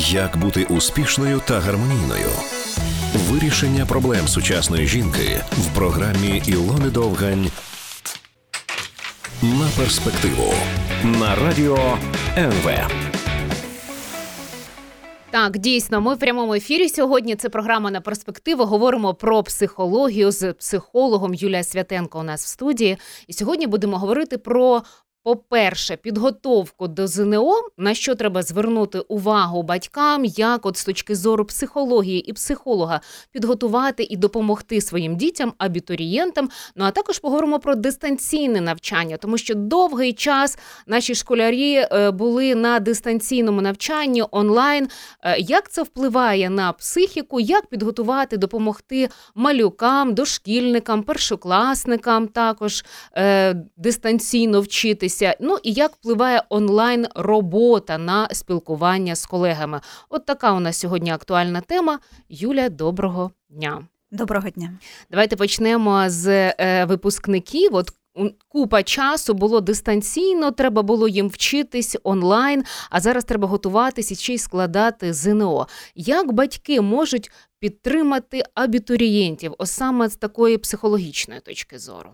Як бути успішною та гармонійною? Вирішення проблем сучасної жінки в програмі Ілони Довгань на перспективу на радіо НВ. Так, дійсно, ми в прямому ефірі сьогодні. Це програма на перспективу. Говоримо про психологію з психологом Юлія Святенко у нас в студії. І сьогодні будемо говорити про. По-перше, підготовку до ЗНО, на що треба звернути увагу батькам, як от з точки зору психології і психолога підготувати і допомогти своїм дітям, абітурієнтам. Ну а також поговоримо про дистанційне навчання, тому що довгий час наші школярі е, були на дистанційному навчанні онлайн. Е, Як це впливає на психіку, як підготувати, допомогти малюкам, дошкільникам, першокласникам також е, дистанційно вчитися? Ну і як впливає онлайн робота на спілкування з колегами? От така у нас сьогодні актуальна тема. Юля, доброго дня. Доброго дня. Давайте почнемо з е, випускників. От купа часу було дистанційно, треба було їм вчитись онлайн, а зараз треба готуватись і ще й складати ЗНО. Як батьки можуть підтримати абітурієнтів, ось саме з такої психологічної точки зору?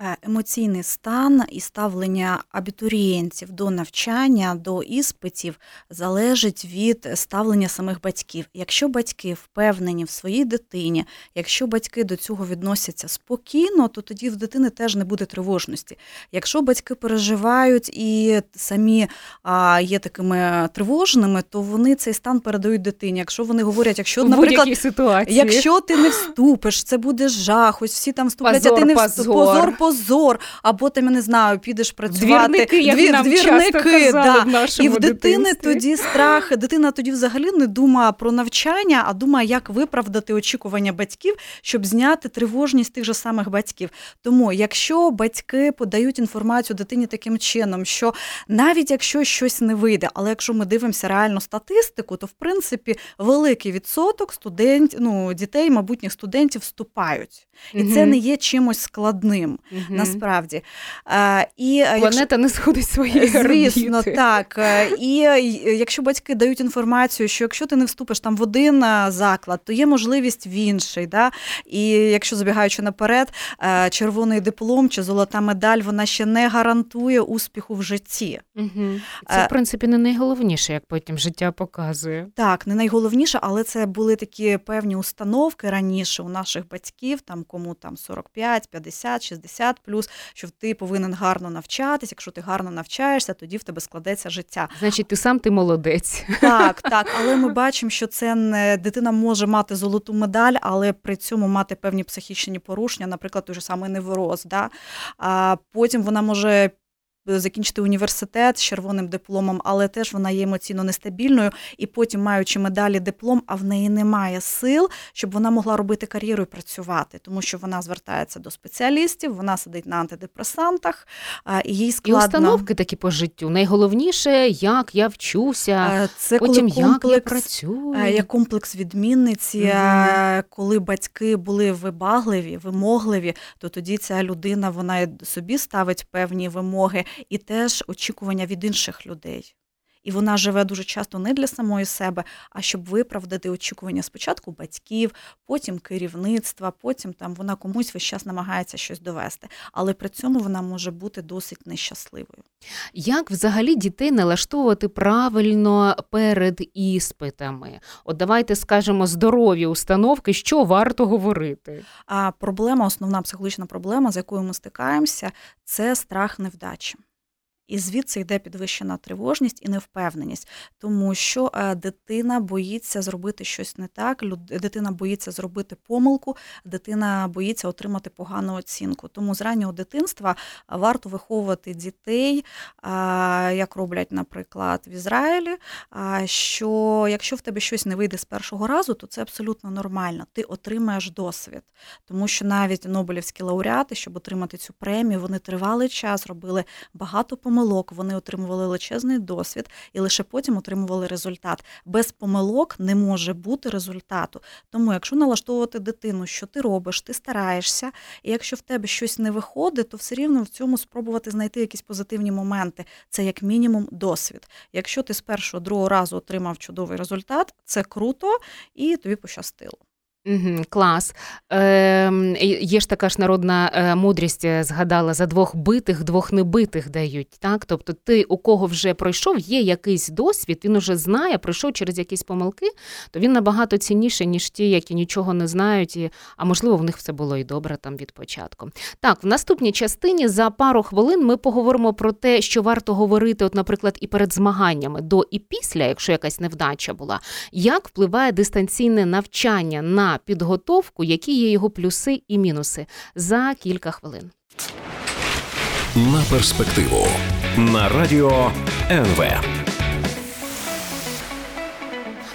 Е, Емоційний стан і ставлення абітурієнтів до навчання, до іспитів залежить від ставлення самих батьків. Якщо батьки впевнені в своїй дитині, якщо батьки до цього відносяться спокійно, то тоді в дитини теж не буде тривожності. Якщо батьки переживають і самі є такими тривожними, то вони цей стан передають дитині. Якщо вони говорять, якщо, наприклад, ситуації. Якщо ти не вступиш, це буде жах. Ось всі там вступлять, а ти не позор. вступ. позор, позор. Або ти, я не знаю, підеш працювати. Двірники, як Двір- нам двірники, часто казали да. в нашому І в дитини дитинстві. тоді страх. Дитина тоді взагалі не думає про навчання, а думає, як виправдати очікування батьків, щоб зняти тривожність тих же самих батьків. Тому, якщо батьки подають інформацію дитині таким чином, що навіть якщо щось не вийде, але якщо ми дивимося реальну статистику, то в принципі великий відсоток студентів, ну дітей, майбутніх студентів вступають, і це не є чимось складним. Насправді. Е, і, е, якщо- Планета не сходить своєї Звісно, орбіти. так. Е, І е, якщо батьки дають інформацію, що якщо ти не вступиш там в один е, заклад, то є можливість в інший. Да? І якщо забігаючи наперед, е, червоний диплом чи золота медаль вона ще не гарантує успіху в житті. Мгм. Це, Е, в принципі, не найголовніше, як потім життя показує. Так, не найголовніше, але це були такі певні установки раніше у наших батьків, там кому там 45, 50, 60 плюс, що ти повинен гарно навчатись. Якщо ти гарно навчаєшся, тоді в тебе складеться життя. Значить, ти сам ти молодець. Так, так, але ми бачимо, що це не дитина може мати золоту медаль, але при цьому мати певні психічні порушення, наприклад, той же самий невроз. Да? А потім вона може. Закінчити університет з червоним дипломом, але теж вона є емоційно нестабільною, і потім, маючи медалі диплом, а в неї немає сил, щоб вона могла робити кар'єру і працювати, тому що вона звертається до спеціалістів, вона сидить на антидепресантах, і їй І установки такі по життю. Найголовніше, як я вчуся, Це потім коли як я комплекс працюю. Е, комплекс відмінниці, е, коли батьки були вибагливі, вимогливі, то тоді ця людина вона собі ставить певні вимоги і теж очікування від інших людей. І вона живе дуже часто не для самої себе, а щоб виправдати очікування спочатку батьків, потім керівництва, потім там вона комусь весь час намагається щось довести. Але при цьому вона може бути досить нещасливою. Як взагалі дітей налаштовувати правильно перед іспитами? От давайте скажемо здорові установки, що варто говорити. А проблема, основна психологічна проблема, з якою ми стикаємося, це страх невдачі. І звідси йде підвищена тривожність і невпевненість, тому що е, дитина боїться зробити щось не так, дитина боїться зробити помилку, дитина боїться отримати погану оцінку. Тому з раннього дитинства варто виховувати дітей, е, як роблять, наприклад, в Ізраїлі. е, Що якщо в тебе щось не вийде з першого разу, то це абсолютно нормально. Ти отримаєш досвід, тому що навіть Нобелівські лауреати, щоб отримати цю премію, вони тривалий час робили багато помилок. Помилок вони отримували величезний досвід і лише потім отримували результат. Без помилок не може бути результату. Тому, якщо налаштовувати дитину, що ти робиш, ти стараєшся, і якщо в тебе щось не виходить, то все рівно в цьому спробувати знайти якісь позитивні моменти. Це як мінімум досвід. Якщо ти з першого другого разу отримав чудовий результат, це круто і тобі пощастило. Угу, клас. Е, є ж така ж народна е, мудрість, е, згадала, за двох битих, двох небитих дають. Так? Тобто, ти, у кого вже пройшов, є якийсь досвід, він уже знає, пройшов через якісь помилки, то він набагато цінніший, ніж ті, які нічого не знають, і, а можливо, в них все було і добре там від початку. Так, в наступній частині за пару хвилин ми поговоримо про те, що варто говорити, от, наприклад, і перед змаганнями до і після, якщо якась невдача була, як впливає дистанційне навчання на підготовку, які є його плюси і мінуси за кілька хвилин. На перспективу на радіо НВ.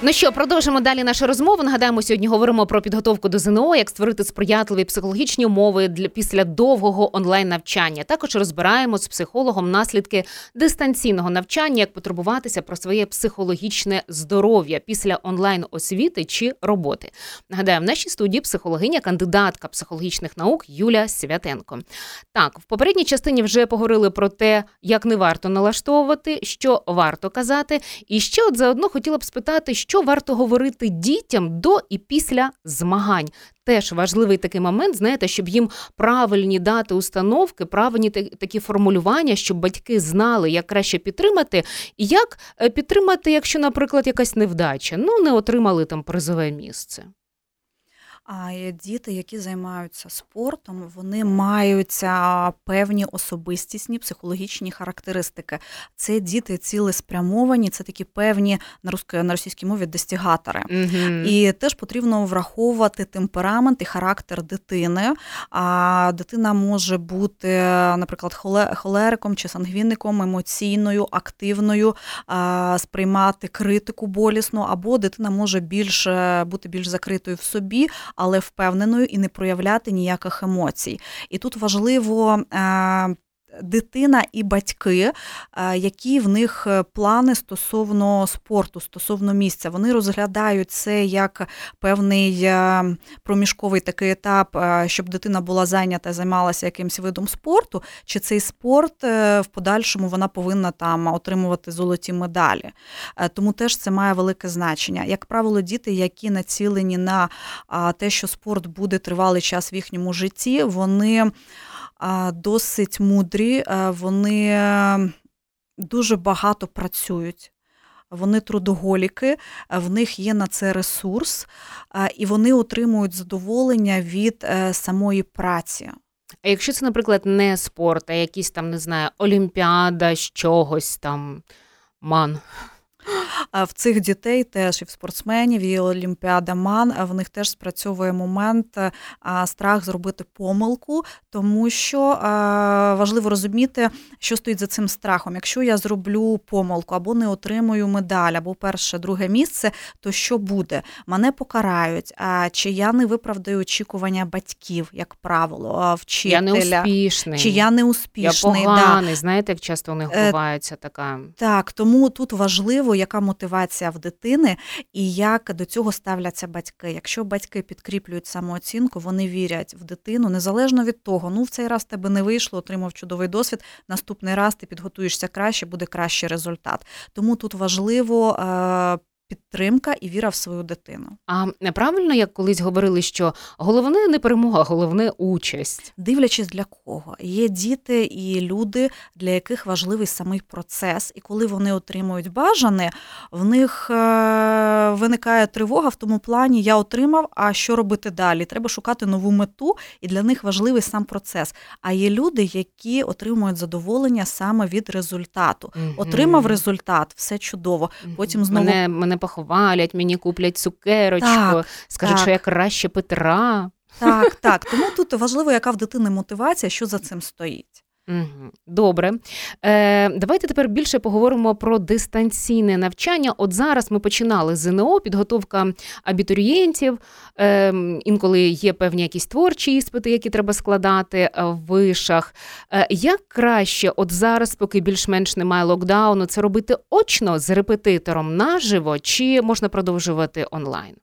Ну що, продовжимо далі нашу розмову. Нагадаємо, сьогодні говоримо про підготовку до ЗНО, як створити сприятливі психологічні умови для після довгого онлайн навчання. Також розбираємо з психологом наслідки дистанційного навчання, як потурбуватися про своє психологічне здоров'я після онлайн освіти чи роботи. Нагадаю, в нашій студії психологиня, кандидатка психологічних наук Юля Святенко. Так, в попередній частині вже поговорили про те, як не варто налаштовувати, що варто казати. І ще от заодно хотіла б спитати, що варто говорити дітям до і після змагань. Теж важливий такий момент, знаєте, щоб їм правильні дати установки, правильні такі формулювання, щоб батьки знали, як краще підтримати, і як е, підтримати, якщо, наприклад, якась невдача, ну не отримали там призове місце. А діти, які займаються спортом, вони мають певні особистісні психологічні характеристики. Це діти цілеспрямовані, це такі певні на російській мові дестігатори. Угу. І теж потрібно враховувати темперамент і характер дитини. А дитина може бути, наприклад, холериком чи сангвіником, емоційною, активною, сприймати критику болісну, або дитина може більш бути більш закритою в собі але впевненою і не проявляти ніяких емоцій. І тут важливо. Е, дитина і батьки, е, які в них е, плани стосовно спорту, стосовно місця, вони розглядають це як певний проміжковий такий етап, щоб дитина була зайнята, займалася якимось видом спорту, чи цей спорт в подальшому вона повинна там отримувати золоті медалі. Тому теж це має велике значення. Як правило, діти, які націлені на те, що спорт буде тривалий час в їхньому житті, вони досить мудрі, вони дуже багато працюють. Вони трудоголіки, в них є на це ресурс, і вони отримують задоволення від е, самої праці. А якщо це, наприклад, не спорт, а якісь там, не знаю, олімпіада з чогось там ман. В цих дітей теж і в спортсменів, і Олімпіада Ман в них теж спрацьовує момент страх зробити помилку, тому що важливо розуміти, що стоїть за цим страхом. Якщо я зроблю помилку або не отримую медаль, або перше, друге місце, то що буде? Мене покарають. А чи я не виправдаю очікування батьків, як правило, вчителя? Я не успішний. Чи я не успішний? Я поганий, да. знаєте, як часто у них е, бувається така. Так, тому тут важливо, яка мотивація в дитини і як до цього ставляться батьки. Якщо батьки підкріплюють самооцінку, вони вірять в дитину незалежно від того, ну в цей раз тебе не вийшло, отримав чудовий досвід. Наступний раз ти підготуєшся краще, буде кращий результат. Тому тут важливо е, підтримка і віра в свою дитину. А неправильно, як колись говорили, що головне не перемога, головне участь. Дивлячись для кого є діти і люди, для яких важливий самий процес, і коли вони отримують бажане, в них е, виникає тривога в тому плані Я отримав, а що робити далі? Треба шукати нову мету, і для них важливий сам процес. А є люди, які отримують задоволення саме від результату. Отримав результат, все чудово. Потім знову мене, мене похвалять, мені куплять цукерочку, так, скажуть, так. що я краще Петра. Так, так. Тому тут важливо, яка в дитини мотивація, що за цим стоїть. Добре. Е, Давайте тепер більше поговоримо про дистанційне навчання. От зараз ми починали ЗНО, підготовка абітурієнтів. Е, Інколи є певні якісь творчі іспити, які треба складати е, в вишах. Е, Як краще, от зараз, поки більш-менш немає локдауну, це робити очно з репетитором наживо, чи можна продовжувати онлайн?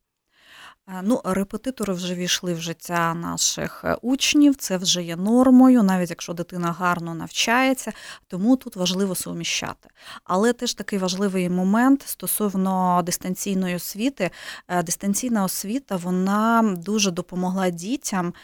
Е, ну, репетитори вже війшли в життя наших е, учнів, це вже є нормою, навіть якщо дитина гарно навчається, тому тут важливо суміщати. Але теж такий важливий момент стосовно дистанційної освіти. Е, дистанційна освіта вона дуже допомогла дітям,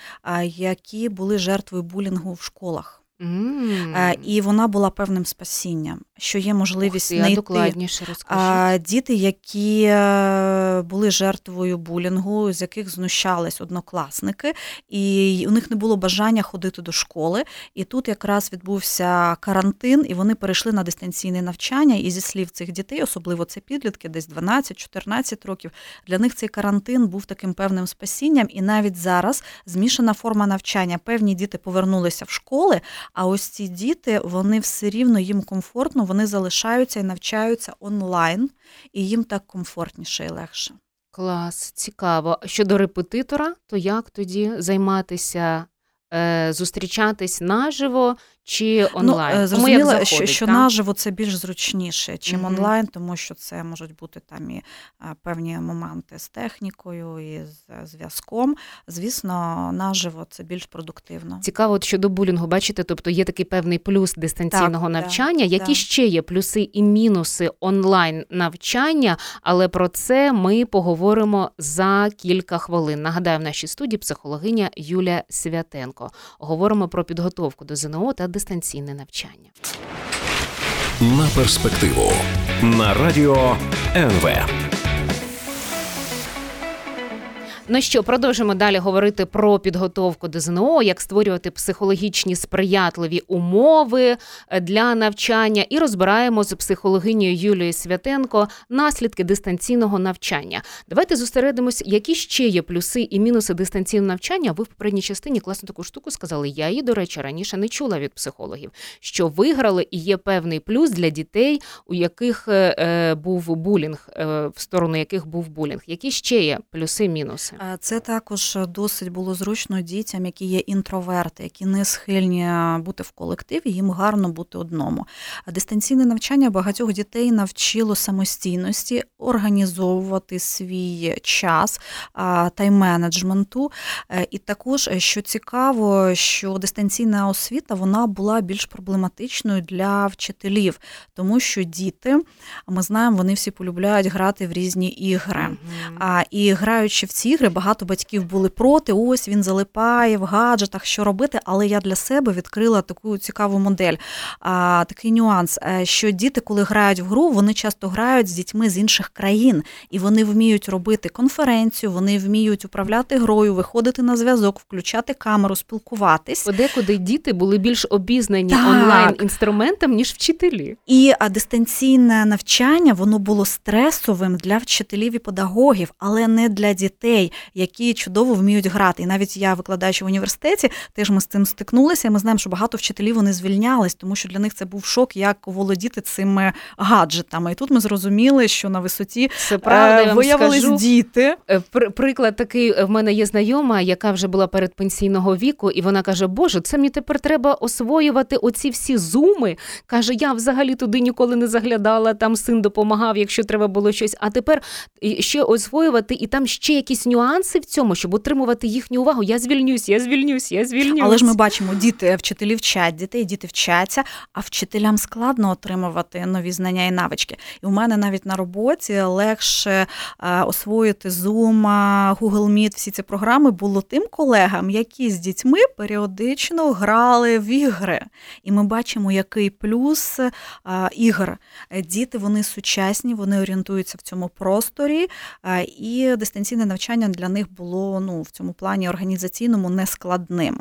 які були жертвою булінгу в школах. Mm. І вона була певним спасінням, що є можливість знайти докладніше розкажіть. діти, які е, були жертвою булінгу, з яких знущались однокласники, і у них не було бажання ходити до школи. І тут якраз відбувся карантин, і вони перейшли на дистанційне навчання. І зі слів цих дітей, особливо це підлітки, десь 12-14 років. Для них цей карантин був таким певним спасінням. І навіть зараз змішана форма навчання. Певні діти повернулися в школи. А ось ці діти, вони все рівно їм комфортно, вони залишаються і навчаються онлайн, і їм так комфортніше і легше. Клас, цікаво. Щодо репетитора, то як тоді займатися, е, зустрічатись наживо чи онлайн? Ну, Кому як зрозуміло, заходить, що, що наживо це більш зручніше, чим Мгм. онлайн, тому що це можуть бути там і певні моменти з технікою і з е, зв'язком. Звісно, наживо це більш продуктивно. Цікаво, от щодо булінгу, бачите, тобто є такий певний плюс дистанційного Так, да, навчання. Які да. ще є плюси і мінуси онлайн навчання? Але про це ми поговоримо за кілька хвилин. Нагадаю, в нашій студії психологиня Юлія Святенко. Говоримо про підготовку до ЗНО та дистанційне навчання. На перспективу на радіо НВ. Ну що, продовжимо далі говорити про підготовку до ЗНО, як створювати психологічні сприятливі умови е, для навчання, і розбираємо з психологинею Юлією Святенко наслідки дистанційного навчання. Давайте зосередимось, які ще є плюси і мінуси дистанційного навчання. Ви в попередній частині класну таку штуку сказали. Я її, до речі, раніше не чула від психологів, що виграли і є певний плюс для дітей, у яких е, е, був булінг, е, в сторону яких був булінг. Які ще є плюси, мінуси? Е, Це також досить було зручно дітям, які є інтроверти, які не схильні бути в колективі, їм гарно бути одному. Дистанційне навчання багатьох дітей навчило самостійності організовувати свій час а, тайм-менеджменту. Е, І також, е, що цікаво, що дистанційна освіта вона була більш проблематичною для вчителів, тому що діти, ми знаємо, вони всі полюбляють грати в різні ігри. А, і граючи в ці ігри, багато батьків були проти. Ось він залипає в гаджетах, що робити. Але я для себе відкрила таку цікаву модель. А, такий нюанс, е, що діти, коли грають в гру, вони часто грають з дітьми з інших країн, і вони вміють робити конференцію, вони вміють управляти грою, виходити на зв'язок, включати камеру, спілкуватись. Подекуди діти були більш обізнані онлайн інструментам, ніж вчителі. І а, дистанційне навчання воно було стресовим для вчителів і педагогів, але не для дітей, які чудово вміють грати. І навіть я, викладаючи в університеті, теж ми з цим стикнулися. І ми знаємо, що багато вчителів вони звільнялись, тому що для них це був шок, як володіти цими гаджетами. І тут ми зрозуміли, що на висоті Це правда, е, виявились скажу. діти. Е, Приклад такий е, в мене є знайома, яка вже була передпенсійного віку, і вона каже: Боже, це мені тепер треба освоювати оці всі зуми. Каже, я взагалі туди ніколи не заглядала. Там син допомагав, якщо треба було щось. А тепер ще освоювати, і там ще якісь нюанси в цьому, щоб отримувати їхню увагу. Я звільнюсь, я звільнюсь, я звільнюсь. Але ж ми бачимо, діти, вчителі вчать дітей, діти вчаться, а вчителям складно отримувати нові знання і навички. І у мене навіть на роботі легше е, освоїти Zoom, е, Google Meet, всі ці програми було тим колегам, які з дітьми періодично грали в ігри. І ми бачимо, який плюс е, ігор. Е, Діти вони сучасні, вони орієнтуються в цьому просторі, і дистанційне навчання для них було ну, в цьому плані організаційному нескладним.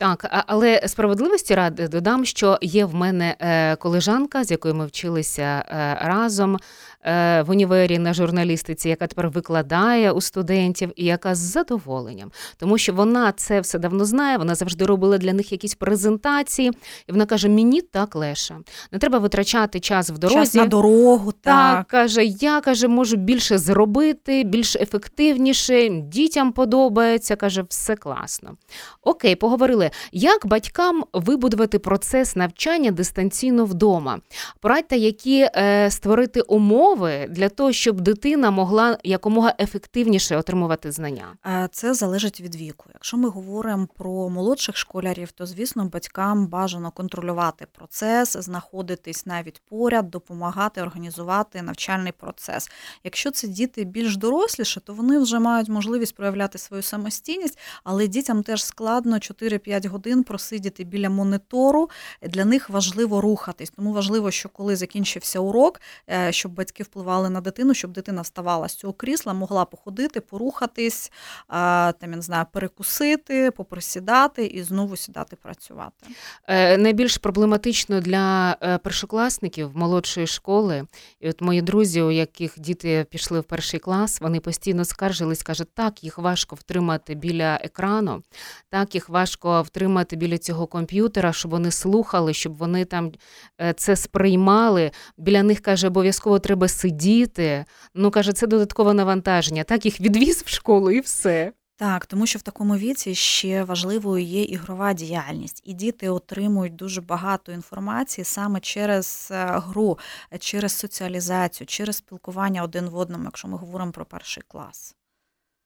Так, але справедливості ради додам, що є в мене е, колежанка, з якою ми вчилися е, разом. Е, в універі на журналістиці, яка тепер викладає у студентів, і яка з задоволенням, тому що вона це все давно знає. Вона завжди робила для них якісь презентації, і вона каже: Мені так легше. Не треба витрачати час в дорозі. Час на дорогу, Так, так. каже, я каже, можу більше зробити, більш ефективніше, дітям подобається, каже, все класно. Окей, поговорили. Як батькам вибудувати процес навчання дистанційно вдома? Порадьте, які е, створити умови для того, щоб дитина могла якомога ефективніше отримувати знання. Е, Це залежить від віку. Якщо ми говоримо про молодших школярів, то звісно батькам бажано контролювати процес, знаходитись навіть поряд, допомагати організувати навчальний процес. Якщо це діти більш доросліші, то вони вже мають можливість проявляти свою самостійність, але дітям теж складно 4-5 годин просидіти біля монітору. Для них важливо рухатись. Тому важливо, що коли закінчився урок, е, щоб батьки впливали на дитину, щоб дитина вставала з цього крісла, могла походити, порухатись, там я не знаю, перекусити, поприсідати і знову сідати працювати. Е, Найбільш проблематично для е, першокласників молодшої школи. І от мої друзі, у яких діти пішли в перший клас, вони постійно скаржились, кажуть, так, їх важко втримати біля екрану, так їх важко втримати біля цього комп'ютера, щоб вони слухали, щоб вони там е, це сприймали. Біля них каже, обов'язково треба сидіти. Ну каже, це додаткове навантаження. Так їх відвіз в школу і все. Так, тому що в такому віці ще важливою є ігрова діяльність, і діти отримують дуже багато інформації саме через е, гру, через соціалізацію, через спілкування один в одному, якщо ми говоримо про перший клас.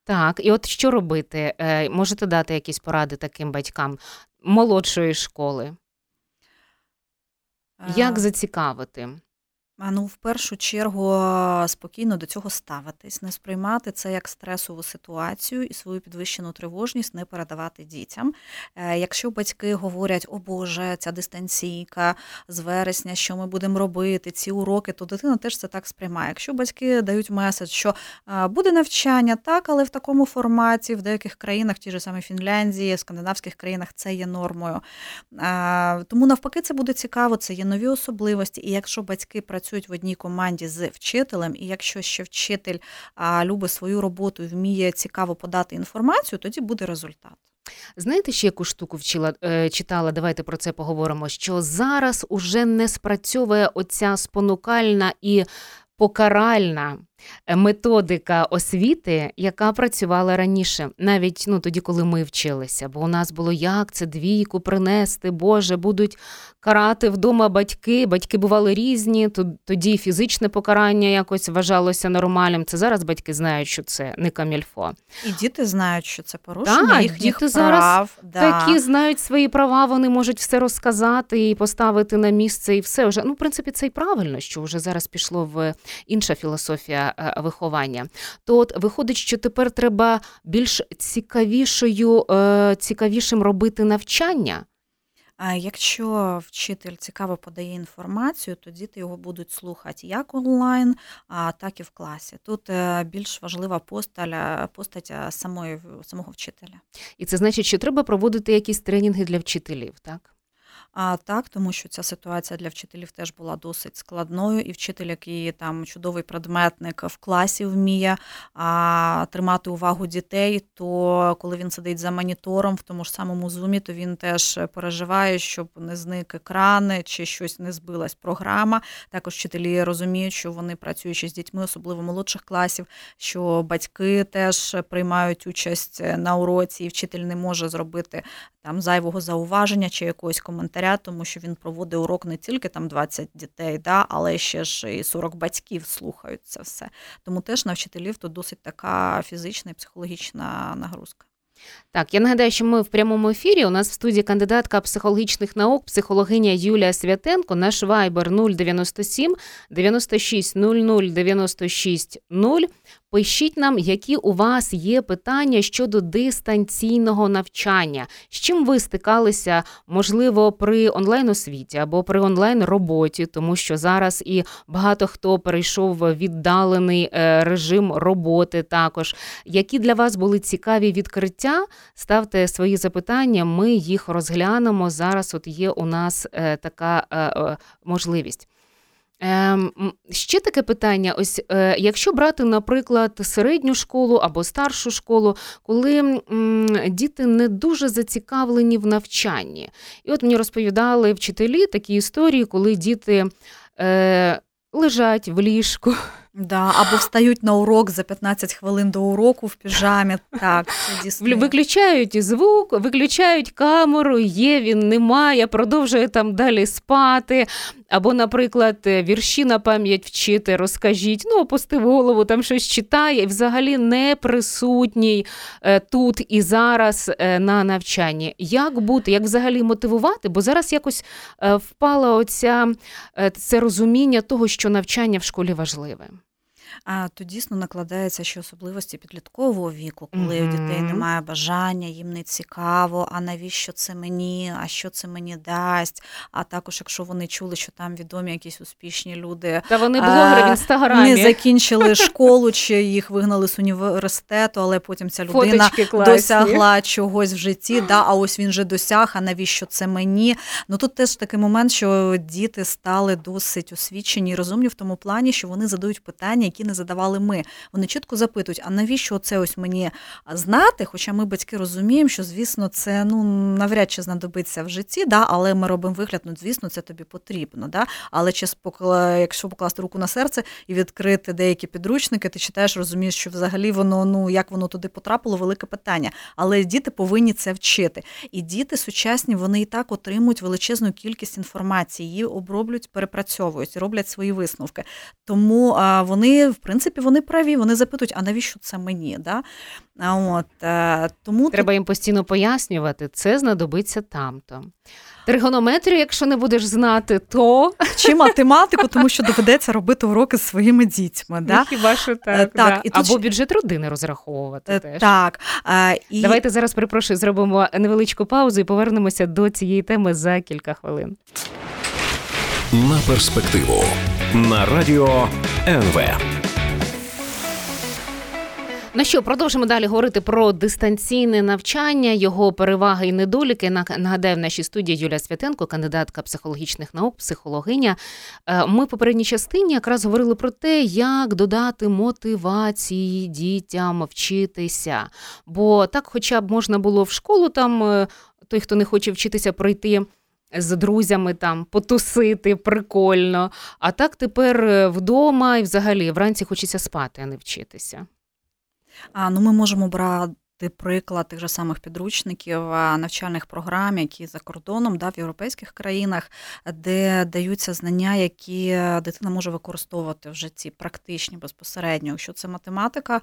Так, і от що робити? Е, Можете дати якісь поради таким батькам молодшої школи? Як Е, зацікавити? А, Ну, в першу чергу спокійно до цього ставитись, не сприймати це як стресову ситуацію і свою підвищену тривожність не передавати дітям. Е, Якщо батьки говорять, о Боже, ця дистанційка з вересня, що ми будемо робити, ці уроки, то дитина теж це так сприймає. Якщо батьки дають меседж, що буде навчання, так, але в такому форматі, в деяких країнах, в тій же самій Фінляндії, скандинавських країнах це є нормою. Тому навпаки, це буде цікаво, це є нові особливості. І якщо батьки працюють в одній команді з вчителем, і якщо ще вчитель любить свою роботу і вміє цікаво подати інформацію, тоді буде результат. Знаєте, ще яку штуку вчила, е, читала, давайте про це поговоримо, що зараз уже не спрацьовує оця спонукальна і покаральна методика освіти, яка працювала раніше, навіть ну тоді, коли ми вчилися. Бо у нас було як це двійку принести, Боже, будуть карати вдома батьки. Батьки бували різні. Тоді фізичне покарання якось вважалося нормальним. Це зараз батьки знають, що це не камільфо. І діти знають, що це порушення Так, їхніх діти прав. зараз да. Такі знають свої права, вони можуть все розказати і поставити на місце, і все вже. Ну, в принципі, це й правильно, що вже зараз пішло в інша філософія виховання. То от виходить, що тепер треба більш цікавішою, е, цікавішим робити навчання. А якщо вчитель цікаво подає інформацію, то діти його будуть слухати як онлайн, а так і в класі. Тут е, більш важлива постать, постать е, самої самого вчителя. І це значить, що треба проводити якісь тренінги для вчителів, так? А так, тому що ця ситуація для вчителів теж була досить складною, і вчитель, який там чудовий предметник в класі вміє а, тримати увагу дітей, то коли він сидить за монітором в тому ж самому зумі, то він теж переживає, щоб не зник екрани чи щось не збилась програма. Також вчителі розуміють, що вони працюючи з дітьми, особливо молодших класів, що батьки теж приймають участь на уроці, і вчитель не може зробити там зайвого зауваження чи якогось коментаря, тому що він проводить урок не тільки там 20 дітей, да, але ще ж і 40 батьків слухають це все. Тому теж на вчителів тут досить така фізична і психологічна нагрузка. Так, я нагадаю, що ми в прямому ефірі. У нас в студії кандидатка психологічних наук, психологиня Юлія Святенко. Наш вайбер 097 96 00 96 0. Пишіть нам, які у вас є питання щодо дистанційного навчання. З чим ви стикалися, можливо, при онлайн освіті або при онлайн роботі, тому що зараз і багато хто перейшов в віддалений е, режим роботи. Також які для вас були цікаві відкриття? Ставте свої запитання, ми їх розглянемо. Зараз от є у нас е, така е, е, можливість. Ем, ще таке питання: ось якщо брати, наприклад, середню школу або старшу школу, коли діти не дуже зацікавлені в навчанні. І от мені розповідали вчителі такі історії, коли діти лежать в ліжку. Да, або встають на урок за 15 хвилин до уроку в піжамі. Так. Виключають звук, виключають камеру, є він, немає, продовжує там далі спати. Або, наприклад, вірші на пам'ять вчити, розкажіть, ну, опустив голову, там щось читає, і взагалі не присутній е, тут і зараз е, на навчанні. Як бути, як взагалі мотивувати? Бо зараз якось е, впала оця це розуміння того, що навчання в школі важливе а то дійсно накладаються ще особливості підліткового віку, коли у дітей немає бажання, їм не цікаво, а навіщо це мені, а що це мені дасть. А також, якщо вони чули, що там відомі якісь успішні люди, та вони блогери в інстаграмі не закінчили школу, чи їх вигнали з університету, але потім ця людина досягла чогось в житті. Да, А ось він вже досяг, а навіщо це мені? Ну тут теж такий момент, що діти стали досить освічені і розумні в тому плані, що вони задають питання, які не задавали ми. Вони чітко запитують, а навіщо це ось мені знати? Хоча ми батьки розуміємо, що звісно це ну навряд чи знадобиться в житті, да, але ми робимо вигляд, ну звісно, це тобі потрібно. Да? Але якщо покласти руку на серце і відкрити деякі підручники, ти читаєш, розумієш, що взагалі воно ну як воно туди потрапило, велике питання. Але діти повинні це вчити. І діти сучасні вони і так отримують величезну кількість інформації, її оброблюють, перепрацьовують, роблять свої висновки. Тому вони в принципі, вони праві, вони запитують, а навіщо це мені? Да? От, е, тому Треба їм постійно пояснювати, це знадобиться там-то. Тригонометрію, якщо не будеш знати, то чи математику, тому що доведеться робити уроки з своїми дітьми. Да? Ну, хіба що так, е, так да. і Або бюджет родини розраховувати. Е, теж. Так. І... Давайте зараз перепрошую, зробимо невеличку паузу і повернемося до цієї теми за кілька хвилин. На перспективу на радіо НВ. Ну що, продовжимо далі говорити про дистанційне навчання, його переваги і недоліки. Нагадаю, в нашій студії Юлія Святенко, кандидатка психологічних наук, психологиня. Е, ми в попередній частині якраз говорили про те, як додати мотивації дітям вчитися. Бо так, хоча б можна було в школу, там е, той, хто не хоче вчитися, пройти. З друзями там потусити прикольно. А так тепер е, вдома і взагалі вранці хочеться спати, а не вчитися. А, Ну, ми можемо брати приклад тих же самих підручників навчальних програм, які за кордоном да, в європейських країнах, де даються знання, які дитина може використовувати в житті практичні безпосередньо. Якщо це математика,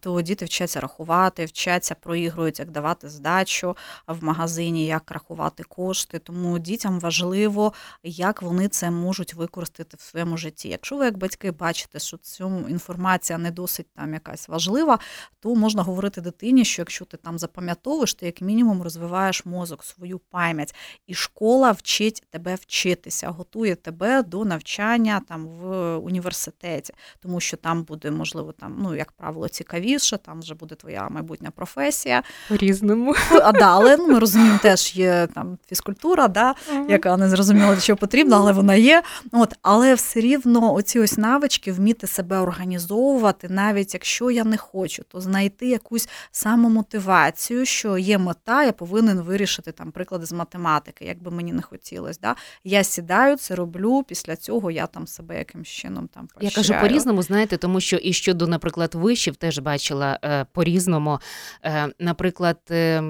то діти вчаться рахувати, вчаться, проігрують, як давати здачу в магазині, як рахувати кошти. Тому дітям важливо, як вони це можуть використати в своєму житті. Якщо ви, як батьки, бачите, що цю інформація не досить там якась важлива, то можна говорити дитині що якщо ти там запам'ятовуєш, ти як мінімум розвиваєш мозок, свою пам'ять, і школа вчить тебе вчитися, готує тебе до навчання там в університеті, тому що там буде, можливо, там, ну, як правило, цікавіше, там вже буде твоя майбутня професія. По різному. А да, але ну, ми розуміємо, теж є там фізкультура, да, яка не зрозуміла, що потрібно, але вона є. От, Але все рівно оці ось навички вміти себе організовувати, навіть якщо я не хочу, то знайти якусь самомотивацію, що є мета, я повинен вирішити там приклади з математики, як би мені не хотілося. Да? Я сідаю, це роблю. Після цього я там себе якимсь чином там поощряю. Я кажу по-різному, знаєте, тому що і щодо, наприклад, вишів теж бачила е, по-різному. Е, наприклад, е,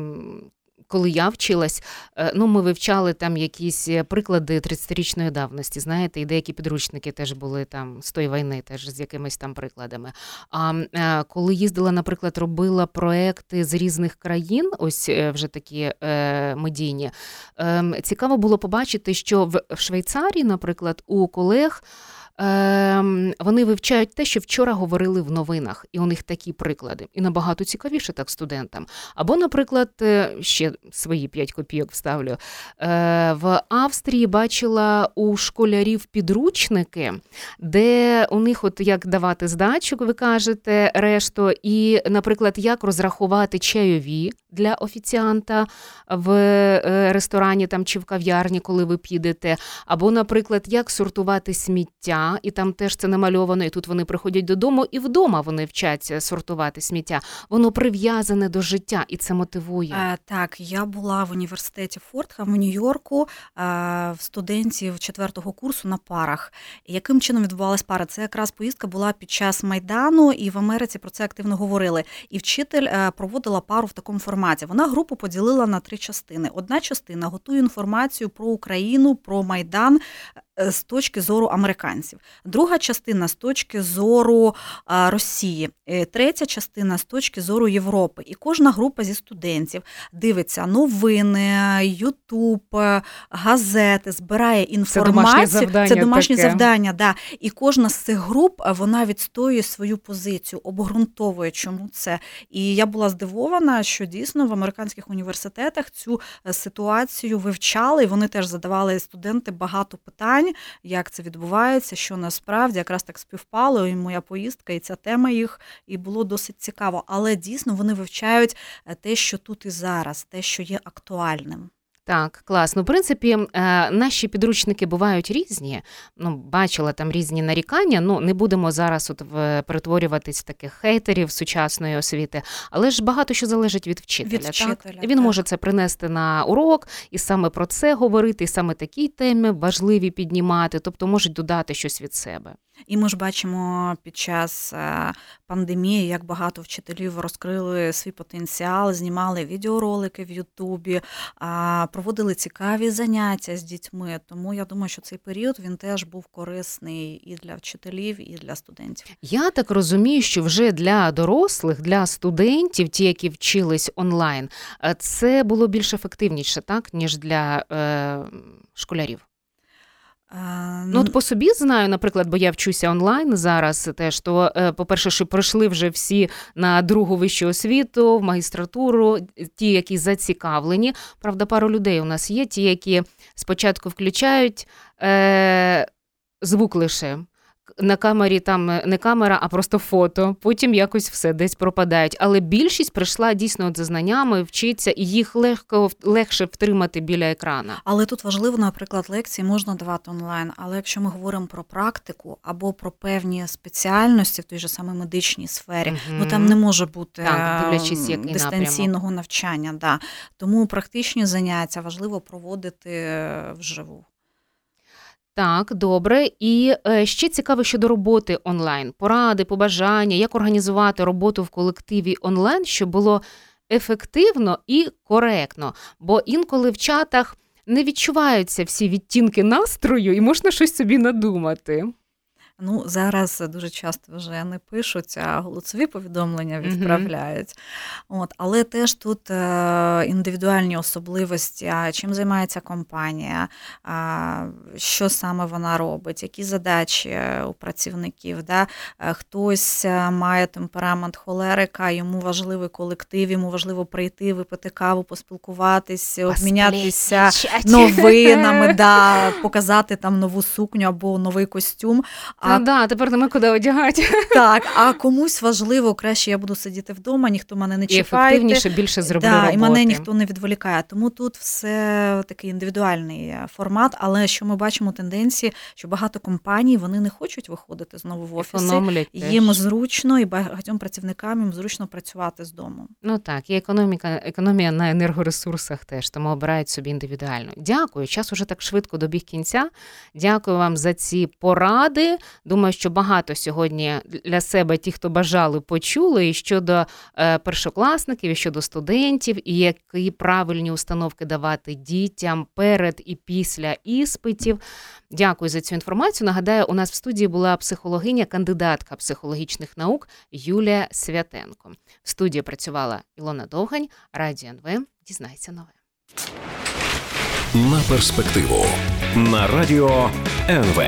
коли я вчилась, е, ну ми вивчали там якісь е, приклади 30-річної давності, знаєте, і деякі підручники теж були там з тої війни, теж з якимись там прикладами. А е, коли їздила, наприклад, робила проекти з різних країн, ось вже такі медійні, ем, цікаво було побачити, що в Швейцарії, наприклад, у колег. Е, вони вивчають те, що вчора говорили в новинах, і у них такі приклади. І набагато цікавіше так студентам. Або, наприклад, е, ще свої п'ять копійок вставлю. Е, В Австрії бачила у школярів підручники, де у них, от як давати здачу, ви кажете, решту, і, наприклад, як розрахувати чайові для офіціанта в е, ресторані там чи в кав'ярні, коли ви підете, або, наприклад, як сортувати сміття, і там теж це намальовано, і тут вони приходять додому, і вдома вони вчаться сортувати сміття. Воно прив'язане до життя, і це мотивує. Е, Так, я була в університеті Фортхам в Нью-Йорку е, в студентів четвертого курсу на парах. Яким чином відбувалась пара? Це якраз поїздка була під час майдану, і в Америці про це активно говорили. І вчитель е, проводила пару в такому форматі. Вона групу поділила на три частини. Одна частина готує інформацію про Україну, про майдан. Е, З точки зору американців, друга частина з точки зору Росії, е, третя частина з точки зору Європи. І кожна група зі студентів дивиться новини, Ютуб, е, газети, збирає інформацію. домашнє завдання Це домашнє таке. завдання, да. І кожна з цих груп вона відстоює свою позицію, обґрунтовує, чому це. І я була здивована, що дійсно в американських університетах цю ситуацію вивчали, і вони теж задавали студенти багато питань, як це відбувається, що насправді якраз так співпало, і моя поїздка, і ця тема їх, і було досить цікаво. Але дійсно вони вивчають е, те, що тут і зараз, те, що є актуальним. Так, класно. В принципі, е, наші підручники бувають різні. Ну, бачила там різні нарікання. Ну, не будемо зараз от в- перетворюватись в таких хейтерів сучасної освіти, але ж багато що залежить від вчителя. Від так? вчителя, Він так. може це принести на урок і саме про це говорити, і саме такі теми важливі піднімати, тобто можуть додати щось від себе. І ми ж бачимо під час е, пандемії, як багато вчителів розкрили свій потенціал, знімали відеоролики в Ютубі, проводили цікаві заняття з дітьми. Тому я думаю, що цей період він теж був корисний і для вчителів, і для студентів. Я так розумію, що вже для дорослих, для студентів, ті, які вчились онлайн, е, це було більш ефективніше, так ніж для е, школярів. Ну, от по собі знаю, наприклад, бо я вчуся онлайн зараз теж, то, е, по-перше, що пройшли вже всі на другу вищу освіту, в магістратуру, ті, які зацікавлені. Правда, пару людей у нас є, ті, які спочатку включають е, звук лише. На камері там е, не камера, а просто фото. Потім якось все десь пропадають. Але більшість прийшла дійсно за знаннями, вчиться, і їх легко легше втримати біля екрана. Але тут важливо, наприклад, лекції можна давати онлайн. Але якщо ми говоримо про практику або про певні спеціальності в той же самій медичній сфері, ну там не може бути Так, дивлячись, ем, який дистанційного навчання. Да. Тому практичні заняття важливо проводити е, вживу. Так, добре. І е, ще цікаво щодо роботи онлайн, поради, побажання, як організувати роботу в колективі онлайн, щоб було ефективно і коректно. Бо інколи в чатах не відчуваються всі відтінки настрою, і можна щось собі надумати. Ну, зараз дуже часто вже не пишуть, а голосові повідомлення відправляють. От, але теж тут е, індивідуальні особливості, а чим займається компанія, а, що саме вона робить, які задачі у працівників. Да? Е, Хтось е, має темперамент холерика, йому важливий колектив, йому важливо прийти, випити каву, поспілкуватись, обмінятися новинами, да, показати там нову сукню або новий костюм. А да, тепер нема куди одягати. Так, а комусь важливо, краще я буду сидіти вдома, ніхто мене не І ефективніше більше зроблю Да, роботи. і мене ніхто не відволікає. Тому тут все такий індивідуальний е, формат. Але що ми бачимо тенденції, що багато компаній вони не хочуть виходити знову в офіси. Економлять теж. Їм зручно і багатьом працівникам їм зручно працювати з дому. Ну так, і економіка, економія на енергоресурсах теж, тому обирають собі індивідуально. Дякую. Час уже так швидко добіг кінця. Дякую вам за ці поради. Думаю, що багато сьогодні для себе ті, хто бажали, почули і щодо е, першокласників, і щодо студентів, і які правильні установки давати дітям перед і після іспитів. Дякую за цю інформацію. Нагадаю, у нас в студії була психологиня, кандидатка психологічних наук Юлія Святенко. В студії працювала Ілона Довгань, Радіо НВ. Дізнайся нове. На перспективу на радіо НВ.